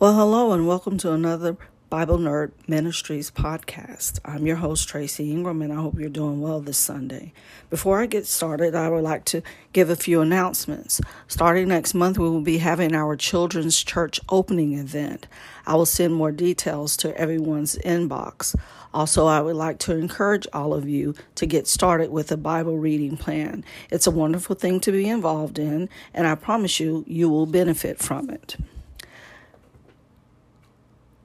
Well, hello, and welcome to another Bible Nerd Ministries podcast. I'm your host, Tracy Ingram, and I hope you're doing well this Sunday. Before I get started, I would like to give a few announcements. Starting next month, we will be having our children's church opening event. I will send more details to everyone's inbox. Also, I would like to encourage all of you to get started with a Bible reading plan. It's a wonderful thing to be involved in, and I promise you, you will benefit from it.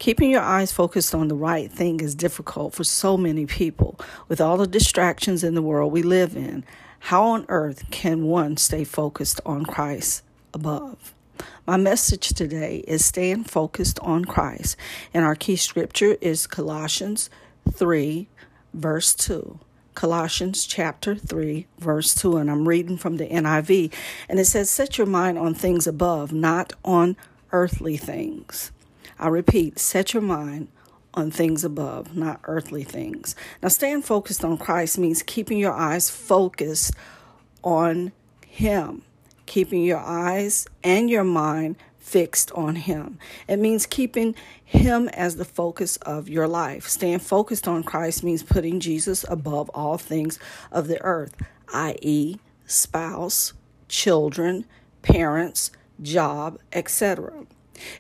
Keeping your eyes focused on the right thing is difficult for so many people. With all the distractions in the world we live in, how on earth can one stay focused on Christ above? My message today is staying focused on Christ, and our key scripture is Colossians 3, verse 2. Colossians chapter 3, verse 2, and I'm reading from the NIV, and it says, Set your mind on things above, not on earthly things. I repeat, set your mind on things above, not earthly things. Now, staying focused on Christ means keeping your eyes focused on Him, keeping your eyes and your mind fixed on Him. It means keeping Him as the focus of your life. Staying focused on Christ means putting Jesus above all things of the earth, i.e., spouse, children, parents, job, etc.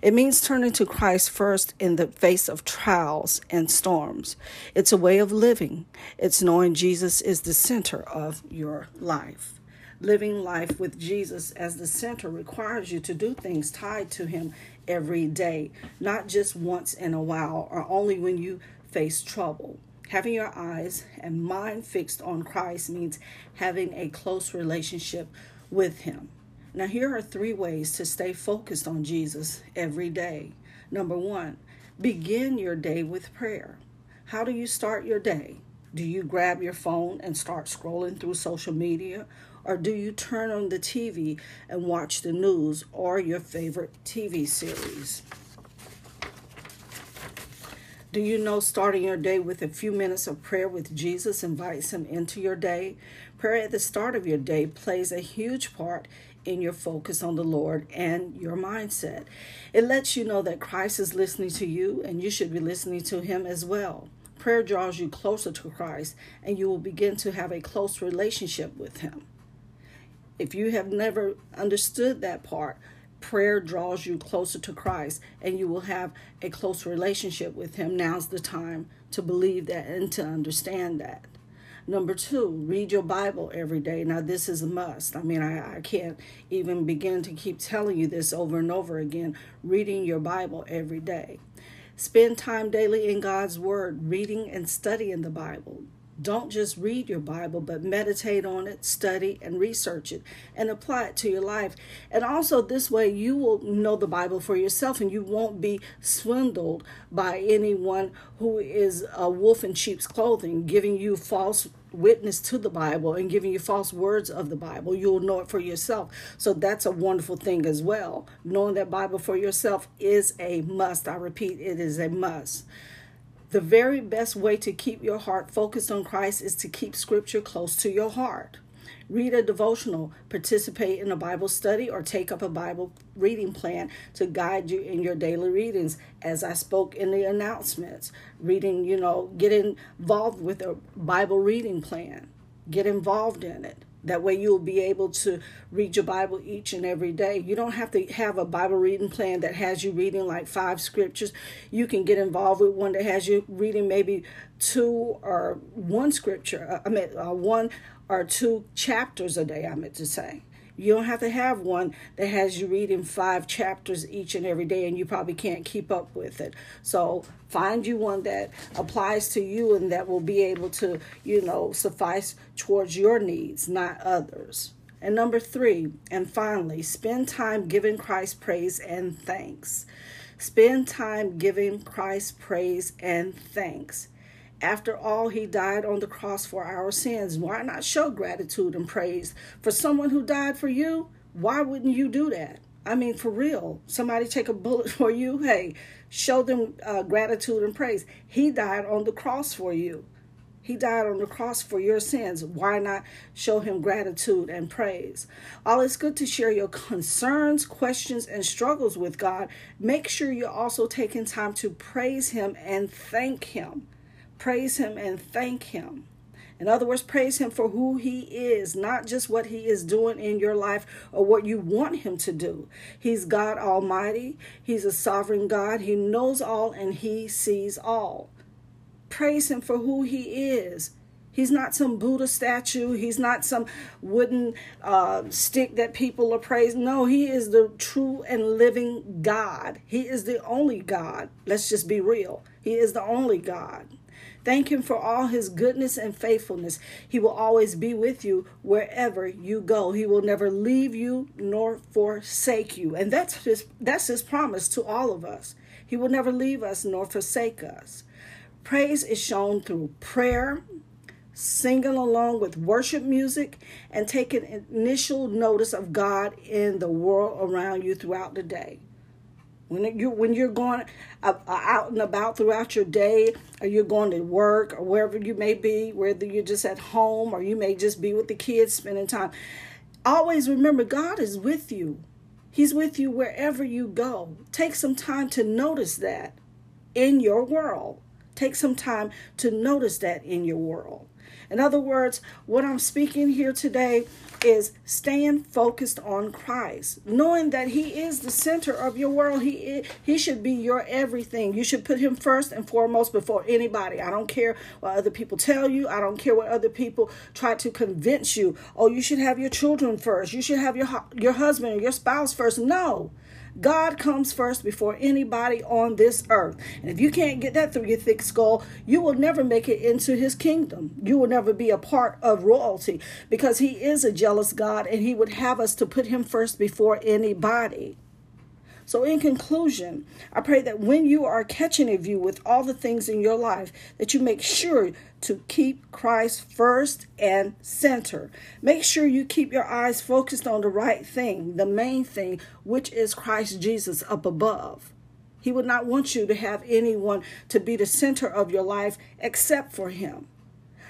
It means turning to Christ first in the face of trials and storms. It's a way of living, it's knowing Jesus is the center of your life. Living life with Jesus as the center requires you to do things tied to Him every day, not just once in a while or only when you face trouble. Having your eyes and mind fixed on Christ means having a close relationship with Him. Now, here are three ways to stay focused on Jesus every day. Number one, begin your day with prayer. How do you start your day? Do you grab your phone and start scrolling through social media? Or do you turn on the TV and watch the news or your favorite TV series? Do you know starting your day with a few minutes of prayer with Jesus invites him into your day? Prayer at the start of your day plays a huge part in your focus on the Lord and your mindset. It lets you know that Christ is listening to you and you should be listening to him as well. Prayer draws you closer to Christ and you will begin to have a close relationship with him. If you have never understood that part, prayer draws you closer to Christ and you will have a close relationship with him. Now's the time to believe that and to understand that. Number two, read your Bible every day. Now, this is a must. I mean, I, I can't even begin to keep telling you this over and over again. Reading your Bible every day. Spend time daily in God's Word, reading and studying the Bible. Don't just read your Bible, but meditate on it, study, and research it, and apply it to your life. And also, this way, you will know the Bible for yourself and you won't be swindled by anyone who is a wolf in sheep's clothing, giving you false witness to the Bible and giving you false words of the Bible. You'll know it for yourself. So that's a wonderful thing as well. Knowing that Bible for yourself is a must. I repeat, it is a must. The very best way to keep your heart focused on Christ is to keep scripture close to your heart. Read a devotional, participate in a Bible study, or take up a Bible reading plan to guide you in your daily readings. As I spoke in the announcements, reading, you know, get involved with a Bible reading plan, get involved in it. That way, you'll be able to read your Bible each and every day. You don't have to have a Bible reading plan that has you reading like five scriptures. You can get involved with one that has you reading maybe two or one scripture, uh, I mean, uh, one or two chapters a day, I meant to say. You don't have to have one that has you reading five chapters each and every day and you probably can't keep up with it. So find you one that applies to you and that will be able to, you know, suffice towards your needs, not others. And number three, and finally, spend time giving Christ praise and thanks. Spend time giving Christ praise and thanks. After all, he died on the cross for our sins. Why not show gratitude and praise for someone who died for you? Why wouldn't you do that? I mean, for real. Somebody take a bullet for you. Hey, show them uh, gratitude and praise. He died on the cross for you. He died on the cross for your sins. Why not show him gratitude and praise? While it's good to share your concerns, questions, and struggles with God, make sure you're also taking time to praise him and thank him. Praise him and thank him. In other words, praise him for who he is, not just what he is doing in your life or what you want him to do. He's God Almighty, he's a sovereign God, he knows all and he sees all praise him for who he is. He's not some Buddha statue. He's not some wooden uh, stick that people are praising. No, he is the true and living God. He is the only God. Let's just be real. He is the only God. Thank him for all his goodness and faithfulness. He will always be with you wherever you go. He will never leave you nor forsake you. And that's his that's his promise to all of us. He will never leave us nor forsake us. Praise is shown through prayer, singing along with worship music, and taking initial notice of God in the world around you throughout the day. When you when you're going uh, out and about throughout your day, or you're going to work, or wherever you may be, whether you're just at home or you may just be with the kids spending time, always remember God is with you. He's with you wherever you go. Take some time to notice that in your world. Take some time to notice that in your world. In other words, what I'm speaking here today is staying focused on Christ, knowing that He is the center of your world. He He should be your everything. You should put Him first and foremost before anybody. I don't care what other people tell you. I don't care what other people try to convince you. Oh, you should have your children first. You should have your your husband or your spouse first. No. God comes first before anybody on this earth. And if you can't get that through your thick skull, you will never make it into his kingdom. You will never be a part of royalty because he is a jealous God and he would have us to put him first before anybody. So, in conclusion, I pray that when you are catching a view with all the things in your life, that you make sure to keep Christ first and center. Make sure you keep your eyes focused on the right thing, the main thing, which is Christ Jesus up above. He would not want you to have anyone to be the center of your life except for Him.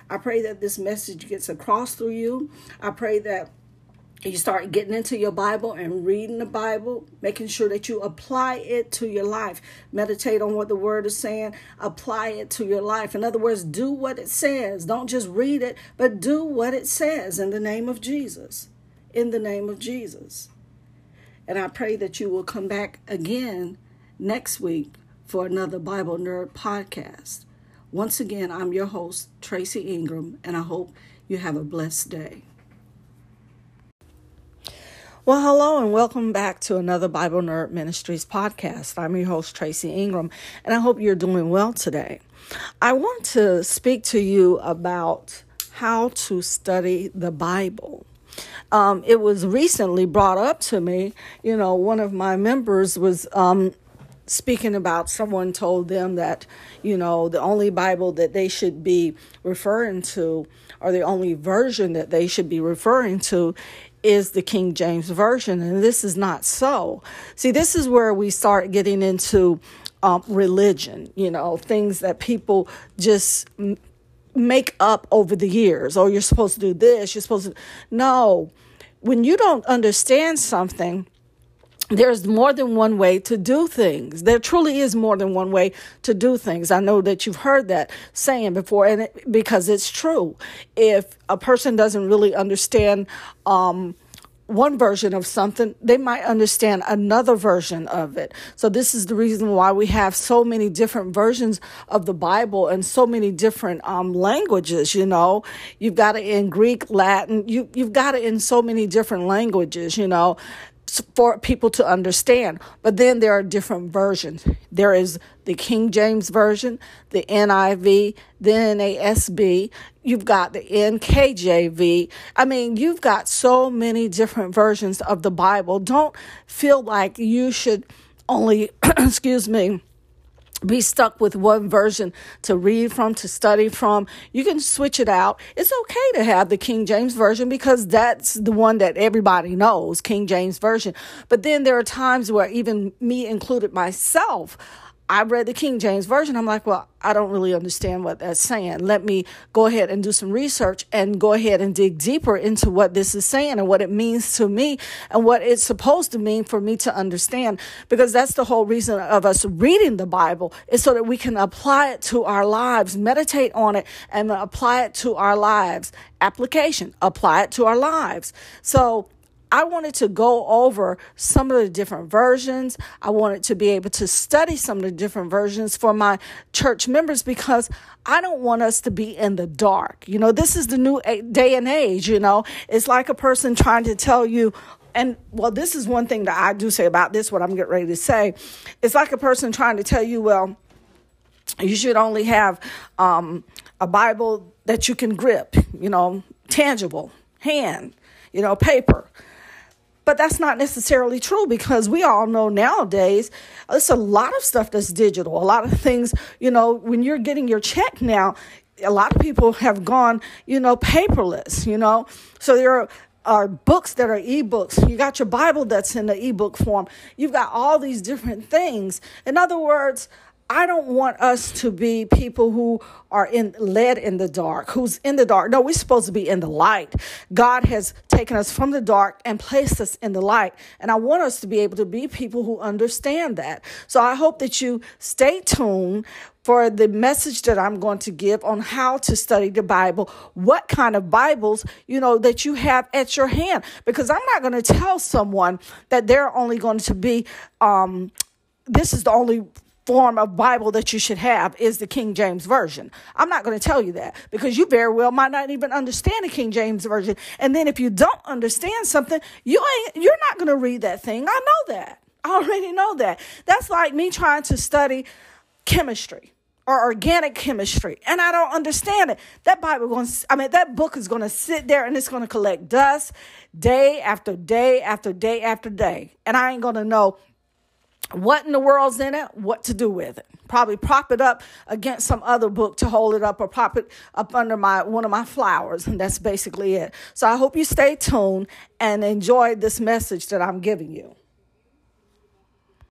I pray that this message gets across through you. I pray that you start getting into your Bible and reading the Bible, making sure that you apply it to your life. Meditate on what the Word is saying, apply it to your life. In other words, do what it says. Don't just read it, but do what it says in the name of Jesus. In the name of Jesus. And I pray that you will come back again next week for another Bible Nerd podcast. Once again, I'm your host, Tracy Ingram, and I hope you have a blessed day. Well, hello and welcome back to another Bible Nerd Ministries podcast. I'm your host, Tracy Ingram, and I hope you're doing well today. I want to speak to you about how to study the Bible. Um, it was recently brought up to me, you know, one of my members was um, speaking about someone told them that, you know, the only Bible that they should be referring to or the only version that they should be referring to is the King James Version, and this is not so. See, this is where we start getting into um, religion, you know, things that people just m- make up over the years. Oh, you're supposed to do this, you're supposed to. No, when you don't understand something, there's more than one way to do things. There truly is more than one way to do things. I know that you've heard that saying before, and it, because it's true. If a person doesn't really understand um, one version of something, they might understand another version of it. So, this is the reason why we have so many different versions of the Bible and so many different um, languages. You know, you've got it in Greek, Latin, you, you've got it in so many different languages, you know for people to understand. But then there are different versions. There is the King James Version, the NIV, the NASB, you've got the NKJV. I mean, you've got so many different versions of the Bible. Don't feel like you should only, excuse me, be stuck with one version to read from, to study from. You can switch it out. It's okay to have the King James Version because that's the one that everybody knows, King James Version. But then there are times where even me included myself, I read the King James Version. I'm like, well, I don't really understand what that's saying. Let me go ahead and do some research and go ahead and dig deeper into what this is saying and what it means to me and what it's supposed to mean for me to understand. Because that's the whole reason of us reading the Bible is so that we can apply it to our lives, meditate on it, and apply it to our lives. Application, apply it to our lives. So, I wanted to go over some of the different versions. I wanted to be able to study some of the different versions for my church members because I don't want us to be in the dark. You know, this is the new day and age, you know. It's like a person trying to tell you, and well, this is one thing that I do say about this, what I'm getting ready to say. It's like a person trying to tell you, well, you should only have um, a Bible that you can grip, you know, tangible, hand, you know, paper. But that's not necessarily true because we all know nowadays it's a lot of stuff that's digital. A lot of things, you know, when you're getting your check now, a lot of people have gone, you know, paperless, you know. So there are are books that are ebooks. You got your Bible that's in the ebook form. You've got all these different things. In other words, I don't want us to be people who are in led in the dark, who's in the dark. No, we're supposed to be in the light. God has taken us from the dark and placed us in the light. And I want us to be able to be people who understand that. So I hope that you stay tuned for the message that I'm going to give on how to study the Bible, what kind of Bibles, you know, that you have at your hand. Because I'm not going to tell someone that they're only going to be, um, this is the only form of Bible that you should have is the King James Version. I'm not going to tell you that because you very well might not even understand the King James Version. And then if you don't understand something, you ain't you're not going to read that thing. I know that. I already know that. That's like me trying to study chemistry or organic chemistry and I don't understand it. That Bible going I mean that book is going to sit there and it's going to collect dust day after day after day after day. And I ain't going to know what in the world's in it, what to do with it. Probably prop it up against some other book to hold it up or prop it up under my one of my flowers and that's basically it. So I hope you stay tuned and enjoy this message that I'm giving you.